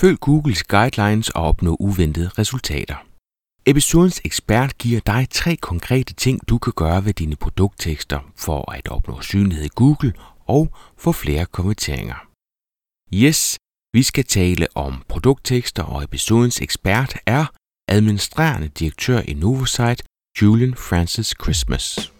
Følg Googles guidelines og opnå uventede resultater. Episodens ekspert giver dig tre konkrete ting, du kan gøre ved dine produkttekster for at opnå synlighed i Google og få flere konverteringer. Yes, vi skal tale om produkttekster, og episodens ekspert er administrerende direktør i Novosite, Julian Francis Christmas.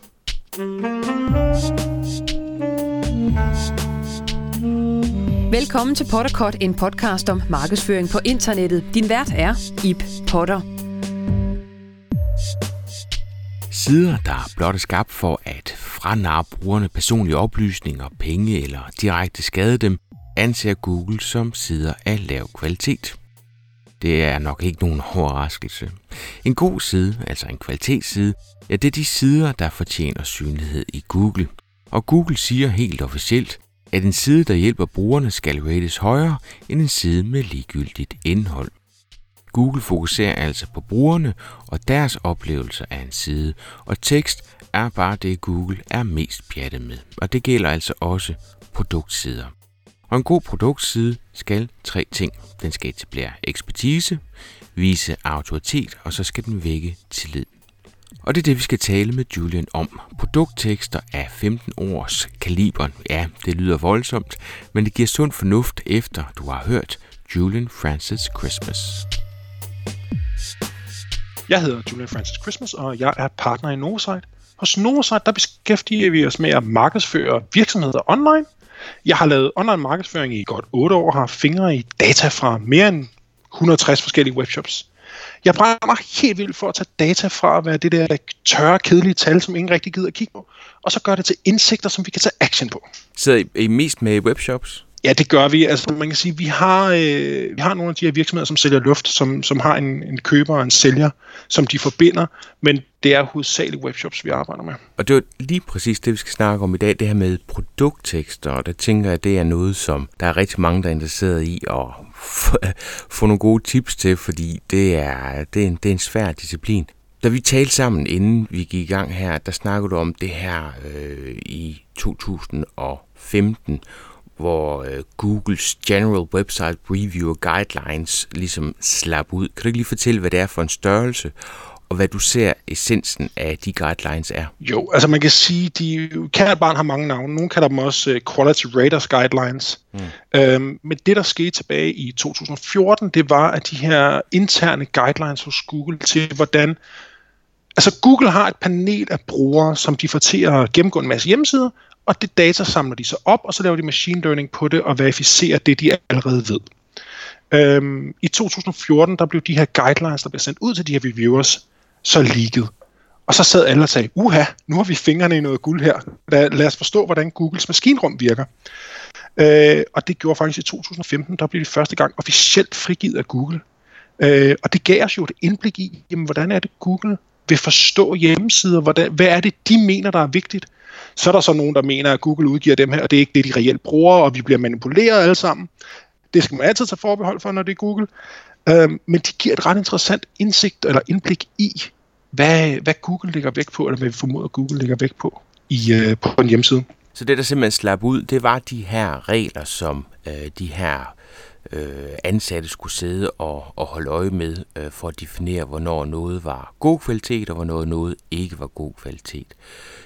Velkommen til Potterkort, en podcast om markedsføring på internettet. Din vært er Ip Potter. Sider, der blot er skabt for at franarre brugerne personlige oplysninger, penge eller direkte skade dem, anser Google som sider af lav kvalitet. Det er nok ikke nogen overraskelse. En god side, altså en kvalitetsside, ja, det er de sider, der fortjener synlighed i Google. Og Google siger helt officielt, at en side, der hjælper brugerne, skal rates højere end en side med ligegyldigt indhold. Google fokuserer altså på brugerne og deres oplevelse af en side, og tekst er bare det, Google er mest pjattet med, og det gælder altså også produktsider. Og en god produktside skal tre ting. Den skal etablere ekspertise, vise autoritet, og så skal den vække tillid. Og det er det, vi skal tale med Julian om. Produkttekster af 15 års kaliber. Ja, det lyder voldsomt, men det giver sund fornuft efter du har hørt Julian Francis Christmas. Jeg hedder Julian Francis Christmas, og jeg er partner i Norsight. Hos Norsight der beskæftiger vi os med at markedsføre virksomheder online. Jeg har lavet online markedsføring i godt 8 år og har fingre i data fra mere end 160 forskellige webshops. Jeg brænder mig helt vildt for at tage data fra at være det der tørre, kedelige tal, som ingen rigtig gider at kigge på, og så gøre det til indsigter, som vi kan tage action på. Sidder I, I mest med webshops? Ja, det gør vi. Altså, man kan sige, vi har, øh, vi har nogle af de her virksomheder, som sælger luft, som, som har en, en køber og en sælger, som de forbinder, men det er hovedsageligt webshops, vi arbejder med. Og det er lige præcis det, vi skal snakke om i dag, det her med produkttekster, og der tænker jeg, det er noget, som der er rigtig mange, der er interesseret i at få nogle gode tips til, fordi det er, det er, en, det er en svær disciplin. Da vi talte sammen, inden vi gik i gang her, der snakkede du om det her øh, i 2015, hvor øh, Googles General Website Review Guidelines ligesom slap ud. Kan du ikke lige fortælle, hvad det er for en størrelse, og hvad du ser essensen af de guidelines er? Jo, altså man kan sige, de kan barn har mange navne. Nogle kalder dem også uh, Quality Raters Guidelines. Mm. Øhm, men det, der skete tilbage i 2014, det var, at de her interne guidelines hos Google til, hvordan Altså Google har et panel af brugere, som de får til at gennemgå en masse hjemmesider, og det data samler de så op, og så laver de machine learning på det og verificerer det, de allerede ved. Øhm, I 2014, der blev de her guidelines, der blev sendt ud til de her reviewers, så leaget. Og så sad alle og sagde, uha, nu har vi fingrene i noget guld her. Lad, lad os forstå, hvordan Googles maskinrum virker. Øh, og det gjorde faktisk i 2015, der blev det første gang officielt frigivet af Google. Øh, og det gav os jo et indblik i, jamen, hvordan er det Google vil forstå hjemmesider, hvordan, hvad er det, de mener, der er vigtigt. Så er der så nogen, der mener, at Google udgiver dem her, og det er ikke det, de reelt bruger, og vi bliver manipuleret alle sammen. Det skal man altid tage forbehold for, når det er Google. Øhm, men de giver et ret interessant indsigt eller indblik i, hvad, hvad Google ligger væk på, eller hvad vi formoder, Google ligger væk på i, øh, på en hjemmeside. Så det, der simpelthen slap ud, det var de her regler, som øh, de her øh, ansatte skulle sidde og, og holde øje med øh, for at definere, hvornår noget var god kvalitet, og hvornår noget ikke var god kvalitet.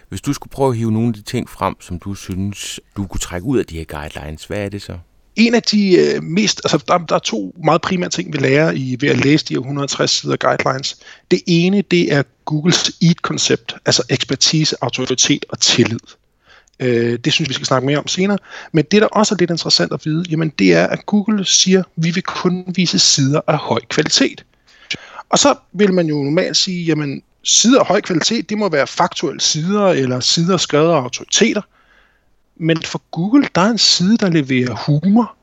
Hvis du skulle prøve at hive nogle af de ting frem, som du synes, du kunne trække ud af de her guidelines, hvad er det så? En af de øh, mest, altså der, der er to meget primære ting, vi lærer i, ved at læse de her 160 sider guidelines. Det ene, det er Googles EAT-koncept, altså ekspertise, autoritet og tillid. Øh, det synes vi skal snakke mere om senere. Men det, der også er lidt interessant at vide, jamen det er, at Google siger, at vi vil kun vise sider af høj kvalitet. Og så vil man jo normalt sige, jamen sider af høj kvalitet, det må være faktuelle sider, eller sider skrevet af autoriteter. Men for Google, der er en side, der leverer humor.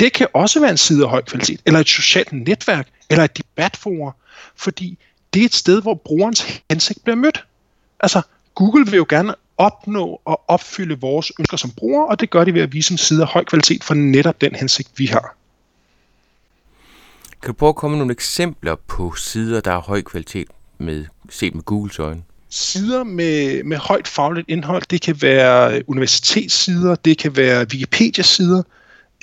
Det kan også være en side af høj kvalitet, eller et socialt netværk, eller et debatforum, fordi det er et sted, hvor brugerens hensigt bliver mødt. Altså, Google vil jo gerne opnå og opfylde vores ønsker som brugere, og det gør de ved at vise en side af høj kvalitet for netop den hensigt, vi har. Kan du prøve at komme nogle eksempler på sider, der har høj kvalitet med, set med Googles øjne? Sider med, med højt fagligt indhold, det kan være universitetssider, det kan være Wikipedia-sider,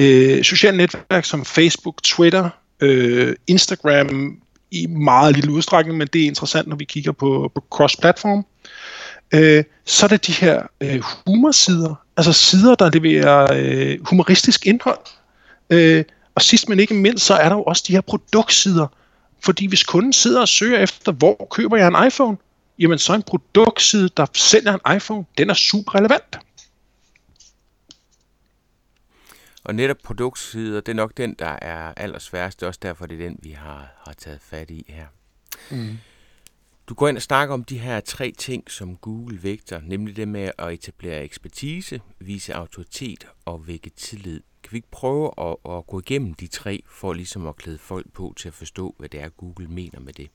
Øh, sociale netværk som Facebook, Twitter, øh, Instagram i meget lille udstrækning, men det er interessant, når vi kigger på, på cross-platform. Øh, så er det de her øh, humorsider, altså sider, der leverer øh, humoristisk indhold. Øh, og sidst men ikke mindst, så er der jo også de her produktsider. Fordi hvis kunden sidder og søger efter, hvor køber jeg en iPhone, jamen så en produktside, der sælger en iPhone, den er super relevant. Og netop produktsider, det er nok den, der er er også derfor, det er den, vi har, har taget fat i her. Mm. Du går ind og snakker om de her tre ting, som Google vægter, nemlig det med at etablere ekspertise, vise autoritet og vække tillid. Kan vi ikke prøve at, at gå igennem de tre, for ligesom at klæde folk på til at forstå, hvad det er, Google mener med det?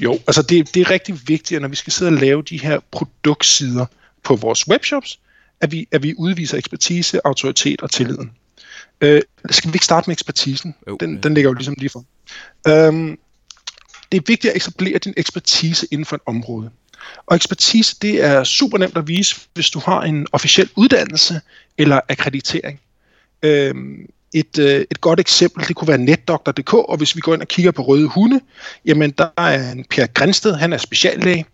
Jo, altså det, det er rigtig vigtigt, at når vi skal sidde og lave de her produktsider på vores webshops, at vi, at vi udviser ekspertise, autoritet og tilliden. Øh, skal vi ikke starte med ekspertisen? Jo, den, ja. den ligger jo ligesom lige for. Øhm, det er vigtigt at etablere din ekspertise inden for et område. Og ekspertise, det er super nemt at vise, hvis du har en officiel uddannelse eller akkreditering. Øhm, et, øh, et godt eksempel, det kunne være netdoktor.dk, og hvis vi går ind og kigger på røde hunde, jamen der er en Per Grænsted, han er speciallæge.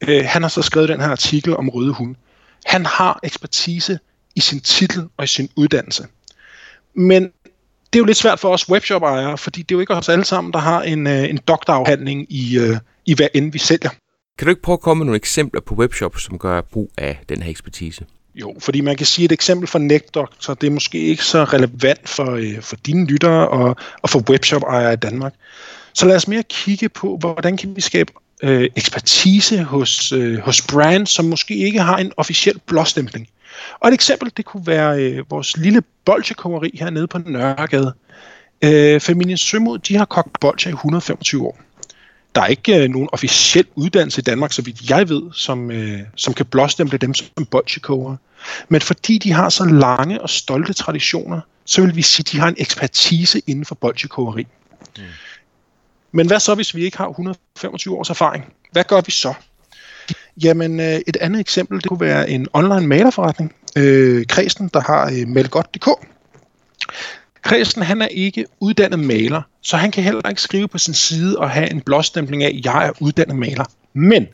Øh, han har så skrevet den her artikel om røde hunde. Han har ekspertise i sin titel og i sin uddannelse. Men det er jo lidt svært for os webshop-ejere, fordi det er jo ikke os alle sammen, der har en, øh, en doktorafhandling i, øh, i hver ende, vi sælger. Kan du ikke prøve at komme med nogle eksempler på webshops, som gør brug af den her ekspertise? Jo, fordi man kan sige et eksempel for NetDoctor, det er måske ikke så relevant for, øh, for dine lyttere og, og for webshop-ejere i Danmark. Så lad os mere kigge på, hvordan kan vi skabe øh, ekspertise hos, øh, hos brands, som måske ikke har en officiel blåstempling. Og et eksempel, det kunne være øh, vores lille bolchekogeri hernede på Nørregade. Øh, familien Sømod, de har kogt bolcher i 125 år. Der er ikke øh, nogen officiel uddannelse i Danmark, så vidt jeg ved, som, øh, som kan blåstemple dem som bolchekoger. Men fordi de har så lange og stolte traditioner, så vil vi sige, at de har en ekspertise inden for bolchekogeri. Mm. Men hvad så, hvis vi ikke har 125 års erfaring? Hvad gør vi så? Jamen, øh, et andet eksempel, det kunne være en online malerforretning, øh, Kristen, der har øh, malgodt.dk. Kristen, han er ikke uddannet maler, så han kan heller ikke skrive på sin side og have en blåstempling af, at jeg er uddannet maler. Men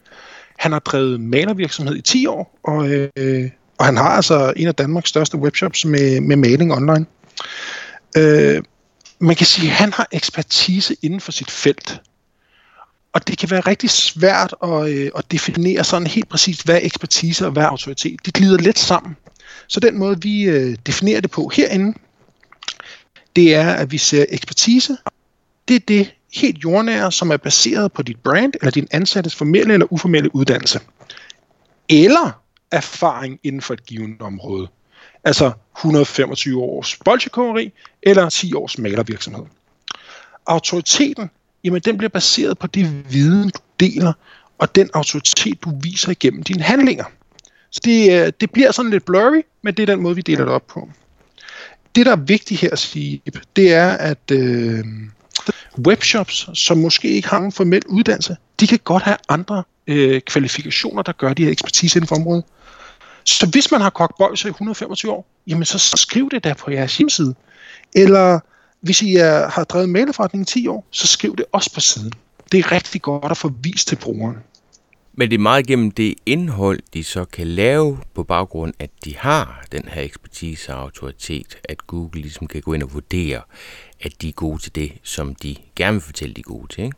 han har drevet malervirksomhed i 10 år, og, øh, og han har altså en af Danmarks største webshops med, med maling online. Øh, man kan sige, at han har ekspertise inden for sit felt. Og det kan være rigtig svært at, øh, at definere sådan helt præcist, hvad er ekspertise og hvad er autoritet. De glider lidt sammen. Så den måde, vi øh, definerer det på herinde, det er, at vi ser ekspertise. Det er det helt jordnære, som er baseret på dit brand eller din ansattes formelle eller uformelle uddannelse. Eller erfaring inden for et givet område. Altså 125 års bolchekogeri eller 10 års malervirksomhed. Autoriteten, jamen den bliver baseret på det viden, du deler, og den autoritet, du viser igennem dine handlinger. Så det, øh, det bliver sådan lidt blurry, men det er den måde, vi deler det op på. Det, der er vigtigt her at sige, det er, at øh, webshops, som måske ikke har en formel uddannelse, de kan godt have andre øh, kvalifikationer, der gør de her ekspertise inden for området. Så hvis man har kogt bolser i 125 år, jamen så skriv det der på jeres hjemmeside. Eller hvis I er, har drevet mailforretning i 10 år, så skriv det også på siden. Det er rigtig godt at få vist til brugeren. Men det er meget gennem det indhold, de så kan lave på baggrund, at de har den her ekspertise og autoritet, at Google ligesom kan gå ind og vurdere, at de er gode til det, som de gerne vil fortælle, de er gode til. Ikke?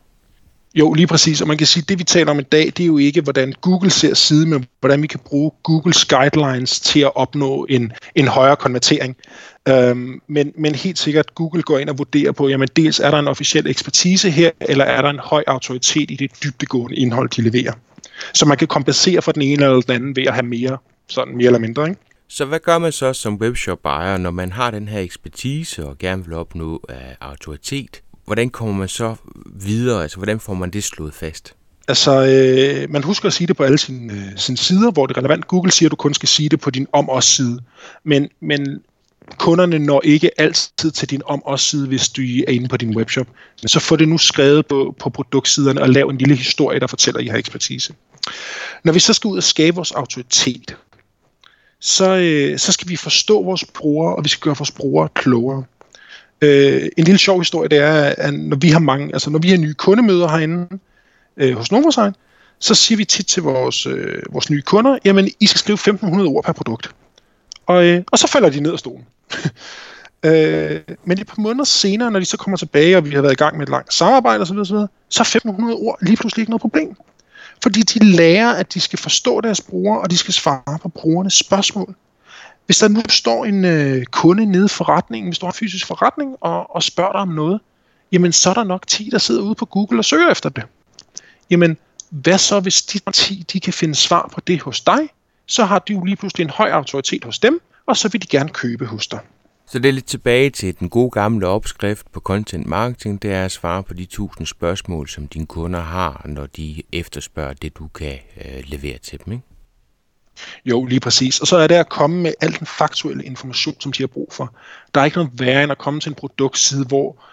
Jo, lige præcis. Og man kan sige, at det vi taler om i dag, det er jo ikke, hvordan Google ser side, men hvordan vi kan bruge Googles guidelines til at opnå en, en højere konvertering. Øhm, men, men helt sikkert, Google går ind og vurderer på, jamen dels er der en officiel ekspertise her, eller er der en høj autoritet i det dybdegående indhold, de leverer. Så man kan kompensere for den ene eller den anden ved at have mere, sådan mere eller mindre, ikke? Så hvad gør man så som webshop-ejer, når man har den her ekspertise og gerne vil opnå uh, autoritet? Hvordan kommer man så videre? Altså, hvordan får man det slået fast? Altså, øh, man husker at sige det på alle sine, øh, sine sider, hvor det er relevant. Google siger, at du kun skal sige det på din om-os-side. Men, men kunderne når ikke altid til din om-os-side, hvis du er inde på din webshop. Men så få det nu skrevet på, på produktsiderne og lav en lille historie, der fortæller, at I har ekspertise. Når vi så skal ud og skabe vores autoritet, så, øh, så skal vi forstå vores brugere, og vi skal gøre vores brugere klogere. Øh, en lille sjov historie, det er, at når vi har mange, altså når vi har nye kundemøder herinde øh, hos Novosign, så siger vi tit til vores, øh, vores nye kunder, jamen I skal skrive 1500 ord per produkt. Og, øh, og så falder de ned af stolen. øh, men et par måneder senere, når de så kommer tilbage, og vi har været i gang med et langt samarbejde osv., så, så er 1500 ord lige pludselig ikke noget problem. Fordi de lærer, at de skal forstå deres brugere, og de skal svare på brugernes spørgsmål. Hvis der nu står en øh, kunde nede i forretningen, hvis du har en fysisk forretning, og, og spørger dig om noget, jamen så er der nok 10, der sidder ude på Google og søger efter det. Jamen, hvad så hvis de 10, de kan finde svar på det hos dig? Så har du lige pludselig en høj autoritet hos dem, og så vil de gerne købe hos dig. Så det er lidt tilbage til den gode gamle opskrift på content marketing, det er at svare på de tusind spørgsmål, som dine kunder har, når de efterspørger det, du kan øh, levere til dem, ikke? Jo, lige præcis. Og så er det at komme med al den faktuelle information, som de har brug for. Der er ikke noget værre end at komme til en produktside, hvor,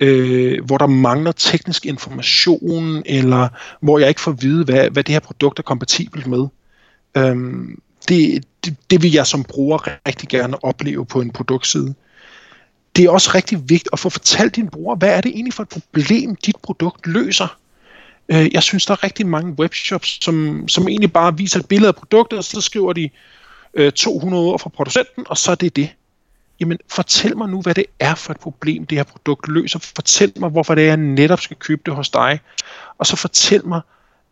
øh, hvor der mangler teknisk information, eller hvor jeg ikke får at vide, hvad, hvad det her produkt er kompatibelt med. Øhm, det, det, det vil jeg som bruger rigtig gerne opleve på en produktside. Det er også rigtig vigtigt at få fortalt din bruger, hvad er det egentlig for et problem, dit produkt løser. Øh, jeg synes, der er rigtig mange webshops, som, som egentlig bare viser et billede af produktet, og så skriver de øh, 200 ord fra producenten, og så er det det. Jamen, fortæl mig nu, hvad det er for et problem, det her produkt løser. Fortæl mig, hvorfor det er, jeg netop skal købe det hos dig. Og så fortæl mig,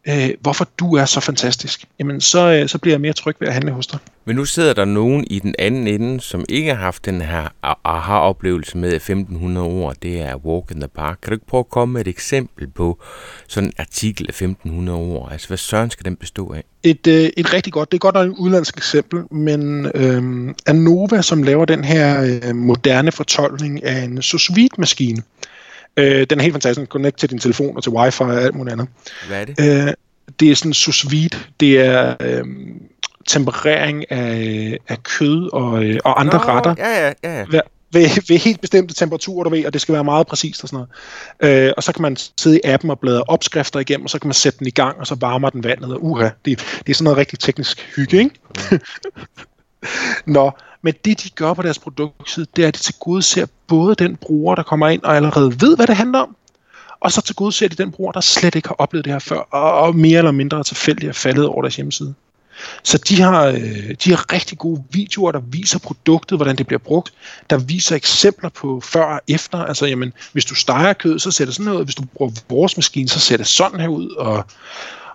øh, hvorfor du er så fantastisk, jamen så, øh, så bliver jeg mere tryg ved at handle hos dig. Men nu sidder der nogen i den anden ende, som ikke har haft den her aha-oplevelse med 1500 ord, det er walk in the park. Kan du ikke prøve at komme med et eksempel på sådan en artikel af 1500 ord? Altså, hvad søren skal den bestå af? Et, øh, et rigtig godt, det er godt nok et udlandsk eksempel, men øh, Anova, som laver den her øh, moderne fortolkning af en sous maskine Øh, den er helt fantastisk. Connect til din telefon og til wifi og alt muligt andet. Hvad er det? Øh, det er sådan sous vide. Det er øh, temperering af, af kød og, øh, og andre Nå, retter. Ja, ja, ja. Ved, ved, ved helt bestemte temperaturer, du ved, og det skal være meget præcist og sådan noget. Øh, og så kan man sidde i appen og bladre opskrifter igennem, og så kan man sætte den i gang, og så varmer den vandet, og uha, det, det er sådan noget rigtig teknisk hygge, ikke? Ja. Nå, men det de gør på deres produktside, det er, at de til gode ser både den bruger, der kommer ind og allerede ved, hvad det handler om, og så til gode ser de den bruger, der slet ikke har oplevet det her før, og mere eller mindre tilfældigt er faldet over deres hjemmeside. Så de har, øh, de har rigtig gode videoer, der viser produktet, hvordan det bliver brugt. Der viser eksempler på før og efter. Altså, jamen, hvis du steger kød, så ser det sådan noget. Hvis du bruger vores maskine, så ser det sådan her ud. Og,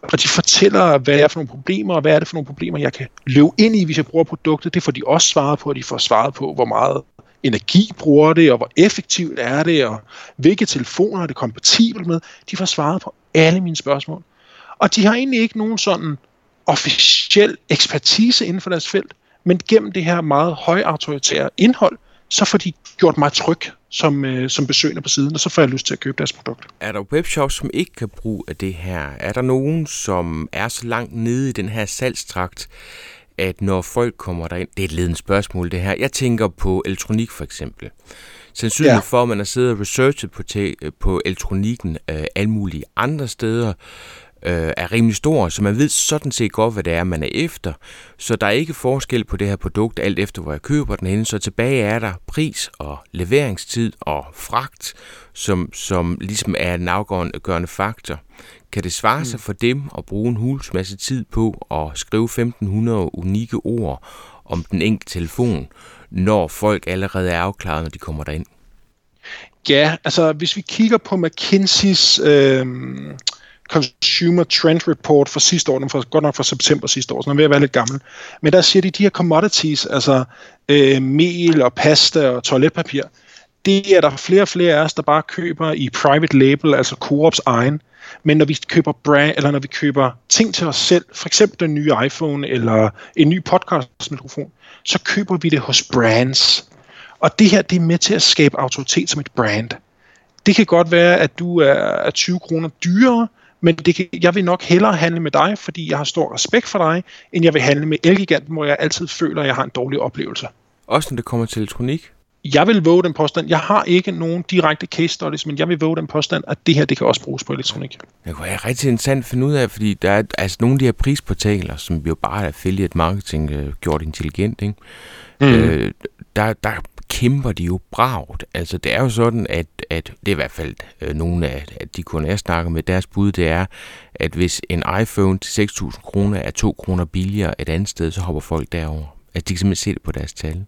og de fortæller, hvad er for nogle problemer, og hvad er det for nogle problemer, jeg kan løbe ind i, hvis jeg bruger produktet. Det får de også svaret på, og de får svaret på, hvor meget energi bruger det, og hvor effektivt er det, og hvilke telefoner er det kompatibelt med. De får svaret på alle mine spørgsmål. Og de har egentlig ikke nogen sådan officiel ekspertise inden for deres felt, men gennem det her meget højautoritære indhold, så får de gjort mig tryg som, øh, som besøgende på siden, og så får jeg lyst til at købe deres produkt. Er der webshops, som ikke kan bruge af det her? Er der nogen, som er så langt nede i den her salgstrakt, at når folk kommer derind, det er et ledende spørgsmål det her, jeg tænker på elektronik for eksempel. Sandsynligt ja. for, at man har siddet og researchet på, te, på elektronikken øh, alle mulige andre steder, øh, er rimelig stor, så man ved sådan set godt, hvad det er, man er efter. Så der er ikke forskel på det her produkt, alt efter hvor jeg køber den henne. Så tilbage er der pris og leveringstid og fragt, som, som ligesom er en afgørende faktor. Kan det svare mm. sig for dem at bruge en hulens masse tid på at skrive 1500 unikke ord om den enkelte telefon, når folk allerede er afklaret, når de kommer derind? Ja, altså hvis vi kigger på McKinseys øh, Consumer Trend Report fra sidste år, den fra, godt nok fra september sidste år, så den er ved at være lidt gammel. Men der siger de, de her commodities, altså øh, mel og pasta og toiletpapir, det er der flere og flere af os, der bare køber i private label, altså Coops egen. Men når vi køber brand, eller når vi køber ting til os selv, for eksempel den nye iPhone eller en ny podcastmikrofon, så køber vi det hos brands. Og det her, det er med til at skabe autoritet som et brand. Det kan godt være, at du er 20 kroner dyrere, men det kan, jeg vil nok hellere handle med dig, fordi jeg har stor respekt for dig, end jeg vil handle med Elgiganten, hvor jeg altid føler, at jeg har en dårlig oplevelse. Også når det kommer til elektronik? jeg vil våge den påstand, jeg har ikke nogen direkte case studies, men jeg vil våge den påstand, at det her, det kan også bruges på elektronik. Det kunne være rigtig interessant at finde ud af, fordi der er altså nogle af de her prisportaler, som jo bare er affiliate marketing øh, gjort intelligent, ikke? Mm. Øh, der, der kæmper de jo bragt. Altså det er jo sådan, at, at det er i hvert fald øh, nogle af at de kunder, jeg snakker med, deres bud, det er, at hvis en iPhone til 6.000 kroner er 2 kroner billigere et andet sted, så hopper folk derover. Altså de kan simpelthen se det på deres tal.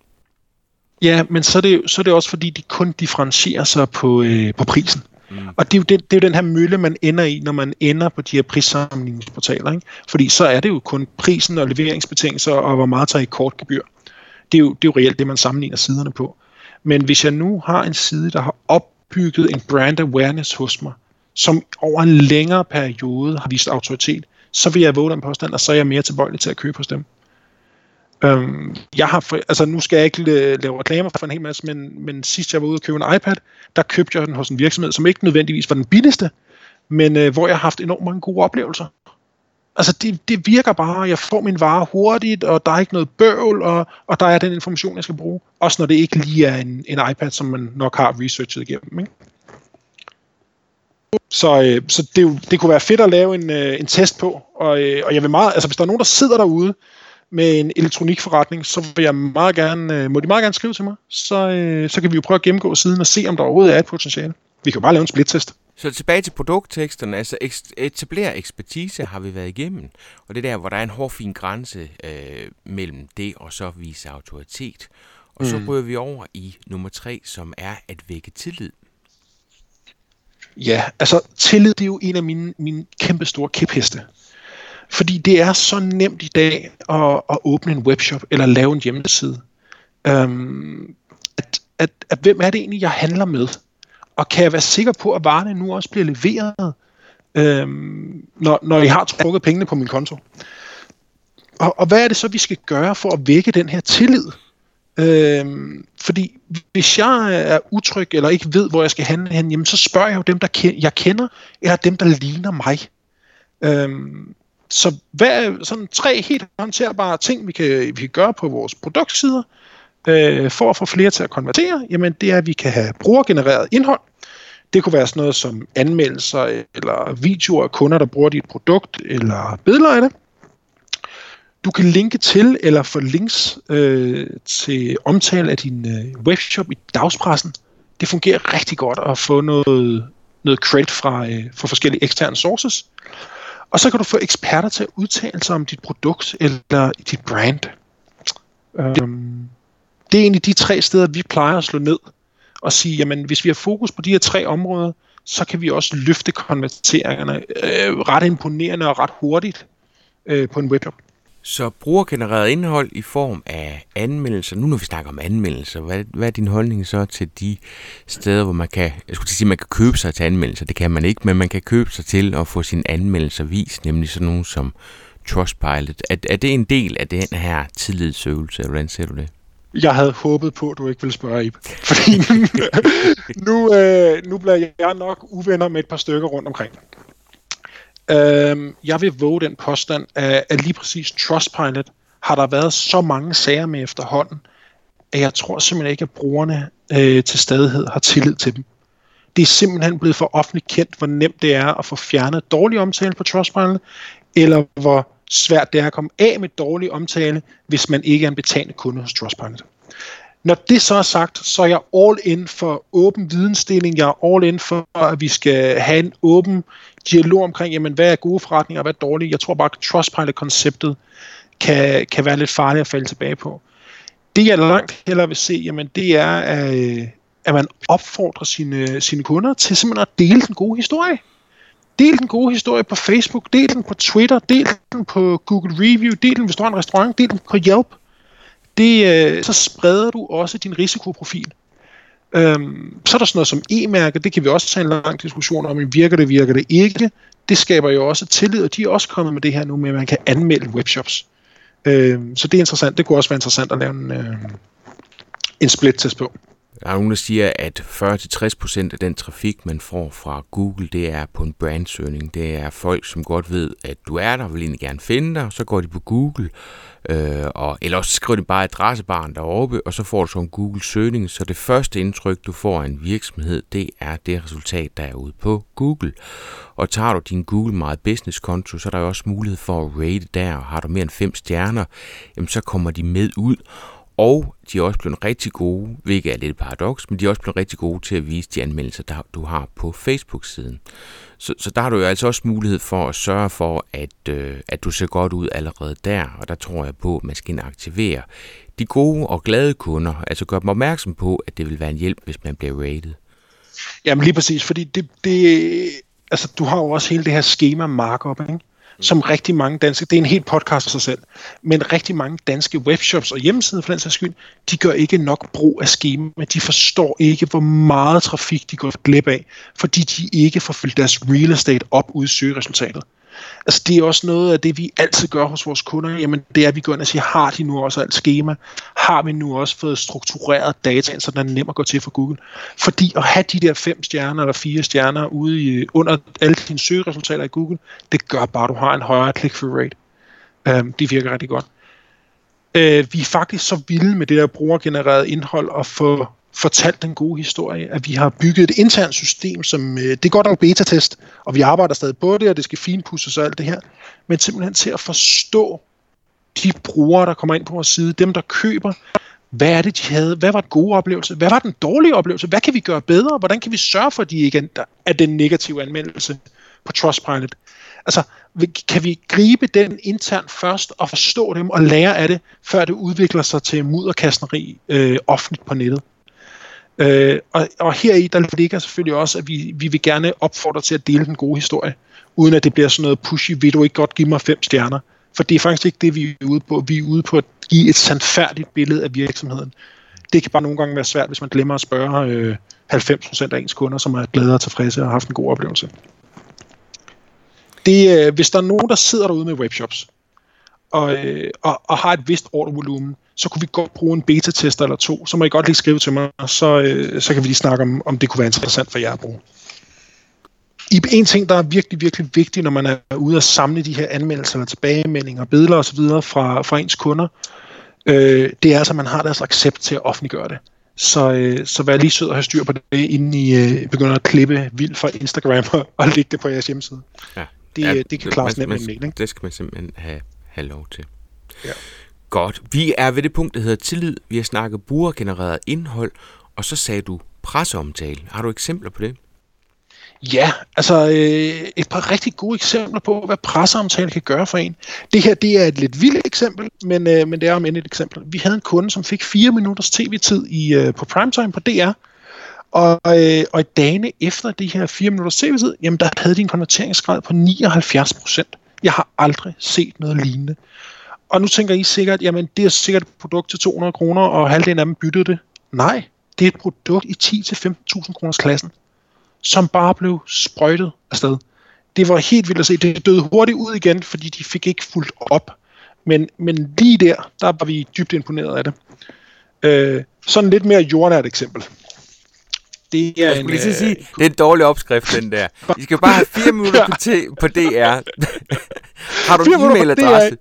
Ja, men så er, det, så er det også fordi, de kun differentierer sig på, øh, på prisen. Mm. Og det er, jo det, det er jo den her mølle, man ender i, når man ender på de her prissammenligningsportaler. Ikke? Fordi så er det jo kun prisen og leveringsbetingelser, og hvor meget tager i kortgebyr. Det er, jo, det er jo reelt det, man sammenligner siderne på. Men hvis jeg nu har en side, der har opbygget en brand awareness hos mig, som over en længere periode har vist autoritet, så vil jeg våge den påstand, og så er jeg mere tilbøjelig til at købe hos dem. Øhm, jeg har, altså nu skal jeg ikke øh, lave reklamer for en hel masse, men, men sidst jeg var ude og købe en iPad, der købte jeg den hos en virksomhed, som ikke nødvendigvis var den billigste, men øh, hvor jeg har haft enormt mange gode oplevelser. Altså det, det virker bare, jeg får min vare hurtigt, og der er ikke noget bøvl, og, og der er den information, jeg skal bruge. Også når det ikke lige er en, en iPad, som man nok har researchet igennem. Ikke? Så, øh, så det, det kunne være fedt at lave en, øh, en test på, og, øh, og jeg vil meget, altså hvis der er nogen, der sidder derude, med en elektronikforretning, så vil jeg meget gerne, øh, må de meget gerne skrive til mig, så, øh, så kan vi jo prøve at gennemgå siden og se, om der overhovedet er et potentiale. Vi kan jo bare lave en splittest. Så tilbage til produktteksterne, altså etablere ekspertise har vi været igennem, og det er der, hvor der er en hård fin grænse øh, mellem det og så vise autoritet. Og mm. så ryger vi over i nummer tre, som er at vække tillid. Ja, altså tillid det er jo en af mine, mine kæmpe store kæpheste. Fordi det er så nemt i dag at, at åbne en webshop eller lave en hjemmeside. Øhm, at, at, at hvem er det egentlig, jeg handler med? Og kan jeg være sikker på, at varerne nu også bliver leveret, øhm, når, når jeg har trukket pengene på min konto? Og, og hvad er det så, vi skal gøre for at vække den her tillid? Øhm, fordi hvis jeg er utryg eller ikke ved, hvor jeg skal handle hen, jamen, så spørger jeg jo dem, der ke- jeg kender, eller dem, der ligner mig. Øhm, så hvad er sådan tre helt håndterbare ting, vi kan, vi kan gøre på vores produktsider, øh, for at få flere til at konvertere? Jamen det er, at vi kan have brugergenereret indhold. Det kunne være sådan noget som anmeldelser eller videoer af kunder, der bruger dit produkt, eller billeder af det. Du kan linke til eller få links øh, til omtale af din øh, webshop i dagspressen. Det fungerer rigtig godt at få noget, noget credit fra, øh, fra forskellige eksterne sources. Og så kan du få eksperter til at udtale sig om dit produkt eller dit brand. Um, det er egentlig de tre steder, vi plejer at slå ned og sige, jamen hvis vi har fokus på de her tre områder, så kan vi også løfte konverteringerne øh, ret imponerende og ret hurtigt øh, på en webshop. Så brugergenereret indhold i form af anmeldelser. Nu når vi snakker om anmeldelser, hvad, hvad er din holdning så til de steder, hvor man kan, jeg skulle sige, man kan købe sig til anmeldelser. Det kan man ikke, men man kan købe sig til at få sine anmeldelser vist, nemlig sådan nogen som Trustpilot. Er, er det en del af den her tillidsøvelse, eller hvordan ser du det? Jeg havde håbet på, at du ikke ville spørge, Ib. Fordi nu, øh, nu bliver jeg nok uvenner med et par stykker rundt omkring. Øh, jeg vil våge den påstand, at lige præcis Trustpilot har der været så mange sager med efterhånden, at jeg tror simpelthen ikke, at brugerne øh, til stadighed har tillid til dem. Det er simpelthen blevet for offentligt kendt, hvor nemt det er at få fjernet dårlig omtale på Trustpilot, eller hvor svært det er at komme af med dårlig omtale, hvis man ikke er en betalende kunde hos Trustpilot. Når det så er sagt, så er jeg all in for åben vidensdeling. Jeg er all in for, at vi skal have en åben dialog omkring, jamen, hvad er gode forretninger og hvad er dårlige. Jeg tror bare, at Trustpilot-konceptet kan, kan være lidt farligt at falde tilbage på. Det jeg langt hellere vil se, jamen, det er, at, at man opfordrer sine, sine kunder til simpelthen at dele den gode historie. Del den gode historie på Facebook, del den på Twitter, del den på Google Review, del den hvis du har en restaurant, del den på Yelp det, øh, så spreder du også din risikoprofil. Øhm, så er der sådan noget som e-mærke, det kan vi også tage en lang diskussion om, virker det, virker det ikke. Det skaber jo også tillid, og de er også kommet med det her nu med, at man kan anmelde webshops. Øhm, så det er interessant. Det kunne også være interessant at lave en, øh, en split-test på. Der er nogen, der siger, at 40-60% af den trafik, man får fra Google, det er på en brandsøgning. Det er folk, som godt ved, at du er der, vil egentlig gerne finde dig, så går de på Google, øh, og, eller også skriver de bare adressebaren deroppe, og så får du så en Google-søgning. Så det første indtryk, du får af en virksomhed, det er det resultat, der er ude på Google. Og tager du din Google My Business-konto, så er der også mulighed for at rate der, og har du mere end fem stjerner, jamen så kommer de med ud, og de er også blevet rigtig gode, hvilket er lidt paradoks, men de er også blevet rigtig gode til at vise de anmeldelser, der du har på Facebook-siden. Så, så der har du jo altså også mulighed for at sørge for, at, øh, at du ser godt ud allerede der, og der tror jeg på, at man skal aktivere de gode og glade kunder, altså gør dem opmærksom på, at det vil være en hjælp, hvis man bliver rated. Jamen lige præcis, fordi det, det, altså, du har jo også hele det her schema markup, ikke? Mm. som rigtig mange danske, det er en helt podcast for sig selv, men rigtig mange danske webshops og hjemmesider for den sags skyld, de gør ikke nok brug af schema, de forstår ikke, hvor meget trafik de går glip af, fordi de ikke får fyldt deres real estate op ude i søgeresultatet. Altså det er også noget af det, vi altid gør hos vores kunder. Jamen det er, at vi går ind og siger, har de nu også alt schema? Har vi nu også fået struktureret data, så den er nem at gå til for Google? Fordi at have de der fem stjerner eller fire stjerner ude i, under alle dine søgeresultater i Google, det gør bare, at du har en højere click-through rate. Um, det virker rigtig godt. Uh, vi er faktisk så vilde med det der brugergenererede indhold og få fortalt den gode historie, at vi har bygget et internt system, som øh, det går godt nok beta-test, og vi arbejder stadig på det, og det skal finpusses og alt det her, men simpelthen til at forstå de brugere, der kommer ind på vores side, dem der køber, hvad er det, de havde? Hvad var den gode oplevelse? Hvad var den dårlige oplevelse? Hvad kan vi gøre bedre? Hvordan kan vi sørge for, at de ikke er den negative anmeldelse på Trustpilot? Altså, kan vi gribe den internt først og forstå dem og lære af det, før det udvikler sig til mudderkastneri øh, offentligt på nettet? Øh, og, og heri der ligger selvfølgelig også, at vi, vi vil gerne opfordre til at dele den gode historie, uden at det bliver sådan noget pushy, vil du ikke godt give mig fem stjerner? For det er faktisk ikke det, vi er ude på. Vi er ude på at give et sandfærdigt billede af virksomheden. Det kan bare nogle gange være svært, hvis man glemmer at spørge øh, 90% af ens kunder, som er glade og tilfredse og har haft en god oplevelse. Det, øh, hvis der er nogen, der sidder derude med webshops, og, øh, og, og har et vist ordrevolumen, så kunne vi godt bruge en beta-tester eller to. Så må I godt lige skrive til mig, så, øh, så kan vi lige snakke om, om det kunne være interessant for jer at bruge. I en ting, der er virkelig, virkelig vigtig, når man er ude og samle de her anmeldelser eller tilbagemeldinger, billeder osv. Fra, fra ens kunder, øh, det er altså, at man har deres accept til at offentliggøre det. Så, øh, så vær lige sød og have styr på det, inden I øh, begynder at klippe vildt fra Instagram og, og lægge det på jeres hjemmeside. Ja. Det, ja, det kan klares nemt med en mail. Ikke? Det skal man simpelthen have, have lov til. Ja. Godt. Vi er ved det punkt, der hedder tillid. Vi har snakket brugergenereret indhold, og så sagde du presseomtale. Har du eksempler på det? Ja, altså øh, et par rigtig gode eksempler på, hvad presseomtale kan gøre for en. Det her det er et lidt vildt eksempel, men, øh, men det er om et eksempel. Vi havde en kunde, som fik fire minutters tv-tid i, øh, på primetime på DR, og, øh, og i dagene efter de her fire minutters tv-tid, jamen der havde de en konverteringsgrad på 79 procent. Jeg har aldrig set noget lignende. Og nu tænker I sikkert, jamen det er sikkert et produkt til 200 kroner, og halvdelen af dem byttede det. Nej, det er et produkt i 10-15.000 kroners klassen, som bare blev sprøjtet afsted. Det var helt vildt at se. Det døde hurtigt ud igen, fordi de fik ikke fuldt op. Men, men lige der, der var vi dybt imponeret af det. Øh, sådan lidt mere jordnært eksempel det er jeg en... Lige sige, øh, det er en dårlig opskrift, den der. I skal bare have fire minutter på, t- på DR. Har du en e-mailadresse?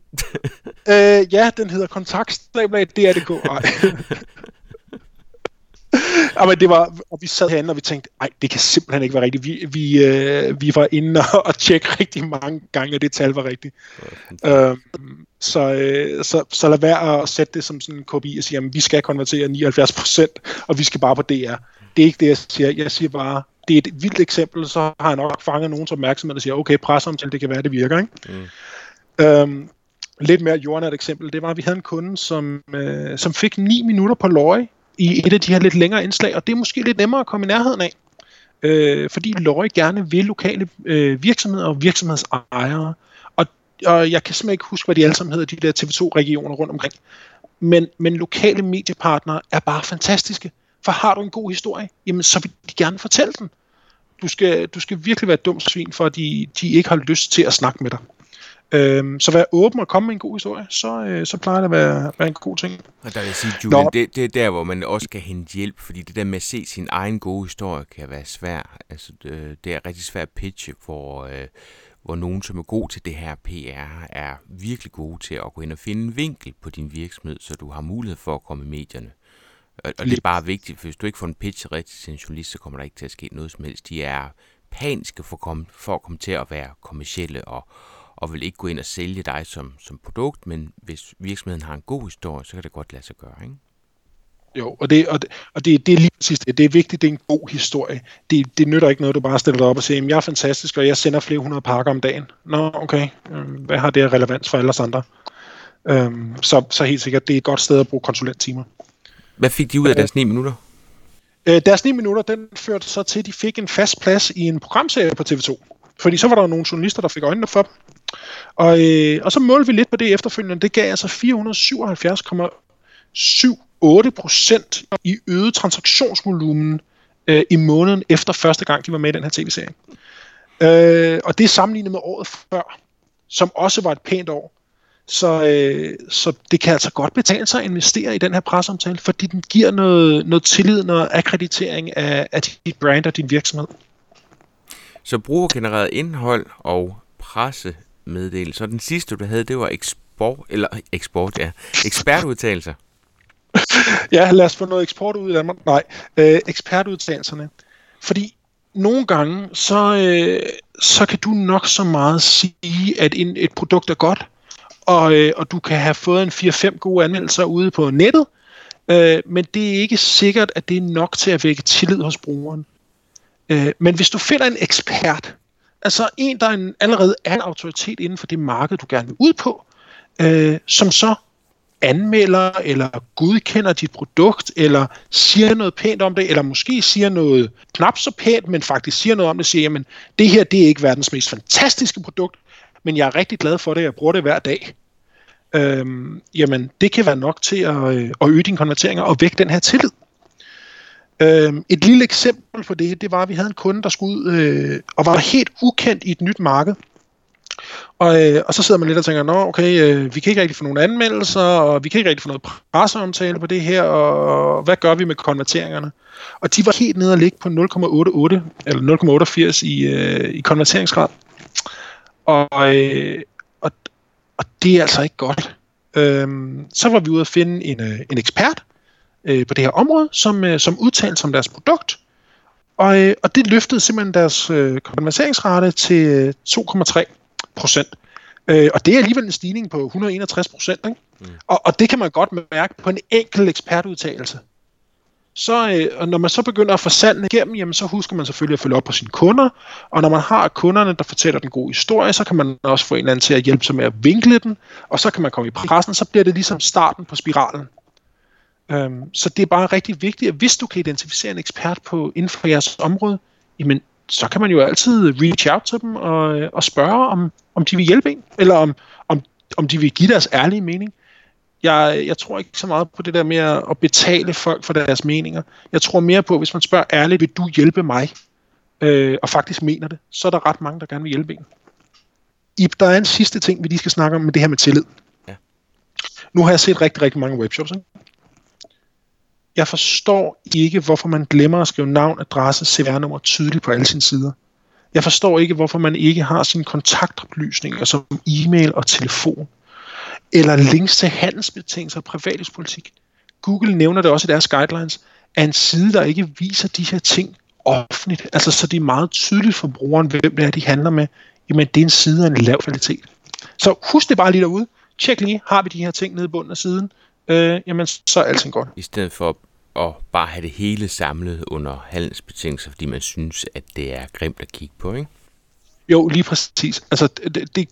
øh, ja, den hedder kontaktstablag.dr.dk. Ja, men det var, og vi sad herinde, og vi tænkte, nej, det kan simpelthen ikke være rigtigt. Vi, vi, øh, vi var inde og, og tjekke rigtig mange gange, at det tal var rigtigt. Øh, så, øh, så, så lad være at sætte det som sådan en KPI og sige, at vi skal konvertere 79%, og vi skal bare på DR det er ikke det, jeg siger. Jeg siger bare, det er et vildt eksempel, så har jeg nok fanget nogens opmærksomhed, og siger, okay, presseomtale, det kan være, det virker. Ikke? Mm. Øhm, lidt mere jordnært eksempel, det var, at vi havde en kunde, som, øh, som fik 9 minutter på løje i et af de her lidt længere indslag, og det er måske lidt nemmere at komme i nærheden af, øh, fordi Løje gerne vil lokale øh, virksomheder og virksomhedsejere, og, og jeg kan simpelthen ikke huske, hvad de alle sammen hedder, de der TV2-regioner rundt omkring, men, men lokale mediepartnere er bare fantastiske. For har du en god historie, jamen så vil de gerne fortælle den. Du skal, du skal virkelig være et dumt svin, for at de, de ikke har lyst til at snakke med dig. Øhm, så vær åben og komme med en god historie, så, øh, så plejer det at være, være en god ting. Og der vil jeg sige, Julian, det, det er der, hvor man også kan hente hjælp, fordi det der med at se sin egen gode historie kan være svært. Altså, det, det er rigtig svært at pitche, hvor, øh, hvor nogen, som er god til det her PR, er virkelig gode til at gå ind og finde en vinkel på din virksomhed, så du har mulighed for at komme i medierne. Og, og det er bare vigtigt, for hvis du ikke får en pitch rigtigt til en journalist, så kommer der ikke til at ske noget som helst. De er paniske for, komme, for at komme til at være kommercielle og, og vil ikke gå ind og sælge dig som, som produkt, men hvis virksomheden har en god historie, så kan det godt lade sig gøre, ikke? Jo, og det, og det, og det, det er lige præcis det. Det er vigtigt, det er en god historie. Det, det nytter ikke noget, du bare stiller dig op og siger, jeg er fantastisk, og jeg sender flere hundrede pakker om dagen. Nå, okay. Øhm, hvad har det relevans for alle os andre? Øhm, så, så helt sikkert, det er et godt sted at bruge konsulenttimer. Hvad fik de ud af deres 9 minutter? Øh, deres 9 minutter, den førte så til, at de fik en fast plads i en programserie på TV2. Fordi så var der nogle journalister, der fik øjnene for dem. Og, øh, og så målte vi lidt på det efterfølgende. Det gav altså 477,78 procent i øget transaktionsvolumen øh, i måneden efter første gang, de var med i den her tv-serie. Øh, og det er sammenlignet med året før, som også var et pænt år. Så, øh, så det kan altså godt betale sig at investere i den her presseomtale, fordi den giver noget, noget tillid, noget akkreditering af, af dit brand og din virksomhed. Så brugergenereret indhold og pressemeddelelser. Den sidste, du havde, det var eksport, eller eksport, ja, ekspertudtalelser. ja, lad os få noget eksport ud af Danmark. Nej, øh, ekspertudtalelserne. Fordi nogle gange, så, øh, så kan du nok så meget sige, at en, et produkt er godt, og, øh, og du kan have fået en 4-5 gode anmeldelser ude på nettet, øh, men det er ikke sikkert, at det er nok til at vække tillid hos brugeren. Øh, men hvis du finder en ekspert, altså en, der en, allerede er en autoritet inden for det marked, du gerne vil ud på, øh, som så anmelder eller godkender dit produkt, eller siger noget pænt om det, eller måske siger noget knap så pænt, men faktisk siger noget om det, siger, jamen, det her det er ikke verdens mest fantastiske produkt, men jeg er rigtig glad for det, jeg bruger det hver dag. Øhm, jamen, det kan være nok til at, øh, at øge dine konverteringer og vække den her tillid. Øhm, et lille eksempel på det, det var, at vi havde en kunde, der skulle ud øh, og var helt ukendt i et nyt marked. Og, øh, og så sidder man lidt og tænker, nå okay, øh, vi kan ikke rigtig få nogle anmeldelser, og vi kan ikke rigtig få noget presseomtale på det her, og hvad gør vi med konverteringerne? Og de var helt nede og ligge på 0,88 eller 0,88 i, øh, i konverteringsgrad. Og, øh, og, og det er altså ikke godt. Øhm, så var vi ude at finde en, øh, en ekspert øh, på det her område, som, øh, som udtalte som deres produkt. Og, øh, og det løftede simpelthen deres øh, konverteringsrate til 2,3 øh, procent. Øh, og det er alligevel en stigning på 161 procent. Mm. Og, og det kan man godt mærke på en enkelt ekspertudtalelse så, øh, og når man så begynder at få salgene igennem, jamen, så husker man selvfølgelig at følge op på sine kunder, og når man har kunderne, der fortæller den gode historie, så kan man også få en eller anden til at hjælpe sig med at vinkle den, og så kan man komme i pressen, så bliver det ligesom starten på spiralen. Øhm, så det er bare rigtig vigtigt, at hvis du kan identificere en ekspert på inden for jeres område, jamen, så kan man jo altid reach out til dem og, øh, og spørge, om, om de vil hjælpe en, eller om, om, om de vil give deres ærlige mening jeg, jeg tror ikke så meget på det der med at betale folk for deres meninger. Jeg tror mere på, hvis man spørger ærligt, vil du hjælpe mig? Øh, og faktisk mener det, så er der ret mange, der gerne vil hjælpe en. I, der er en sidste ting, vi lige skal snakke om, med det her med tillid. Ja. Nu har jeg set rigtig, rigtig mange webshops. Ikke? Jeg forstår ikke, hvorfor man glemmer at skrive navn, adresse, CVR-nummer tydeligt på alle sine sider. Jeg forstår ikke, hvorfor man ikke har sine kontaktoplysninger som e-mail og telefon eller links til handelsbetingelser og privatlivspolitik. Google nævner det også i deres guidelines, er en side, der ikke viser de her ting offentligt. Altså, så det er meget tydeligt for brugeren, hvem det er, de handler med. Jamen, det er en side af en lav kvalitet. Så husk det bare lige derude. Tjek lige, har vi de her ting nede i bunden af siden? Øh, jamen, så er alting godt. I stedet for at bare have det hele samlet under handelsbetingelser, fordi man synes, at det er grimt at kigge på, ikke? Jo, lige præcis. Altså, det, det,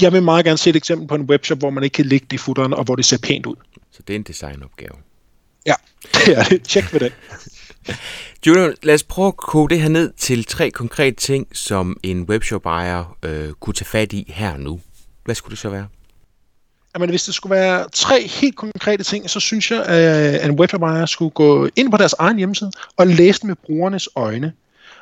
jeg vil meget gerne se et eksempel på en webshop, hvor man ikke kan lægge det i futteren, og hvor det ser pænt ud. Så det er en designopgave. Ja, det er det. Tjek med det. Julian, lad os prøve at kode det her ned til tre konkrete ting, som en webshop-ejer øh, kunne tage fat i her nu. Hvad skulle det så være? Jamen, hvis det skulle være tre helt konkrete ting, så synes jeg, at en webshop-ejer skulle gå ind på deres egen hjemmeside og læse den med brugernes øjne.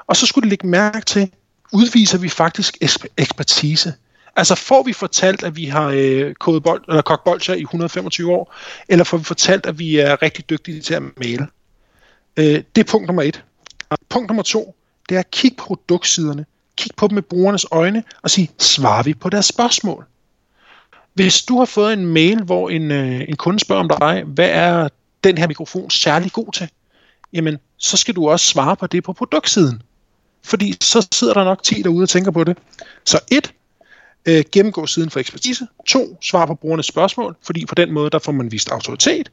Og så skulle de lægge mærke til, udviser vi faktisk ekspertise? Altså får vi fortalt, at vi har øh, kodet bold, eller kogt bolcher i 125 år, eller får vi fortalt, at vi er rigtig dygtige til at male? Øh, det er punkt nummer et. Punkt nummer to, det er at kigge på produktsiderne. Kig på dem med brugernes øjne og sige, svarer vi på deres spørgsmål? Hvis du har fået en mail, hvor en, øh, en kunde spørger om dig, hvad er den her mikrofon særlig god til? Jamen, så skal du også svare på det på produktsiden. Fordi så sidder der nok 10 derude og tænker på det. Så et, øh, gennemgå siden for ekspertise. To, svar på brugernes spørgsmål, fordi på den måde, der får man vist autoritet.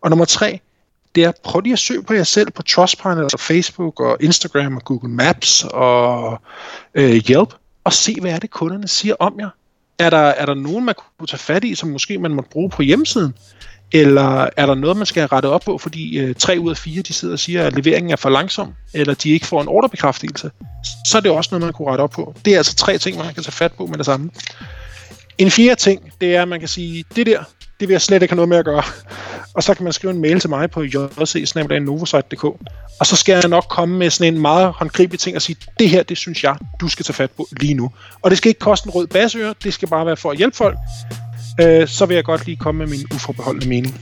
Og nummer tre, det er, prøv lige at søge på jer selv på Trustpilot altså Facebook og Instagram og Google Maps og øh, Yelp, og se, hvad er det, kunderne siger om jer. Er der, er der nogen, man kunne tage fat i, som måske man må bruge på hjemmesiden? Eller er der noget, man skal rette op på, fordi øh, tre ud af fire de sidder og siger, at leveringen er for langsom, eller de ikke får en ordrebekræftelse? Så er det også noget, man kunne rette op på. Det er altså tre ting, man kan tage fat på med det samme. En fjerde ting, det er, at man kan sige, det der, det vil jeg slet ikke have noget med at gøre. Og så kan man skrive en mail til mig på jc.novosite.dk, og så skal jeg nok komme med sådan en meget håndgribelig ting og sige, det her, det synes jeg, du skal tage fat på lige nu. Og det skal ikke koste en rød basøre, det skal bare være for at hjælpe folk. Øh, så vil jeg godt lige komme med min uforbeholdende mening.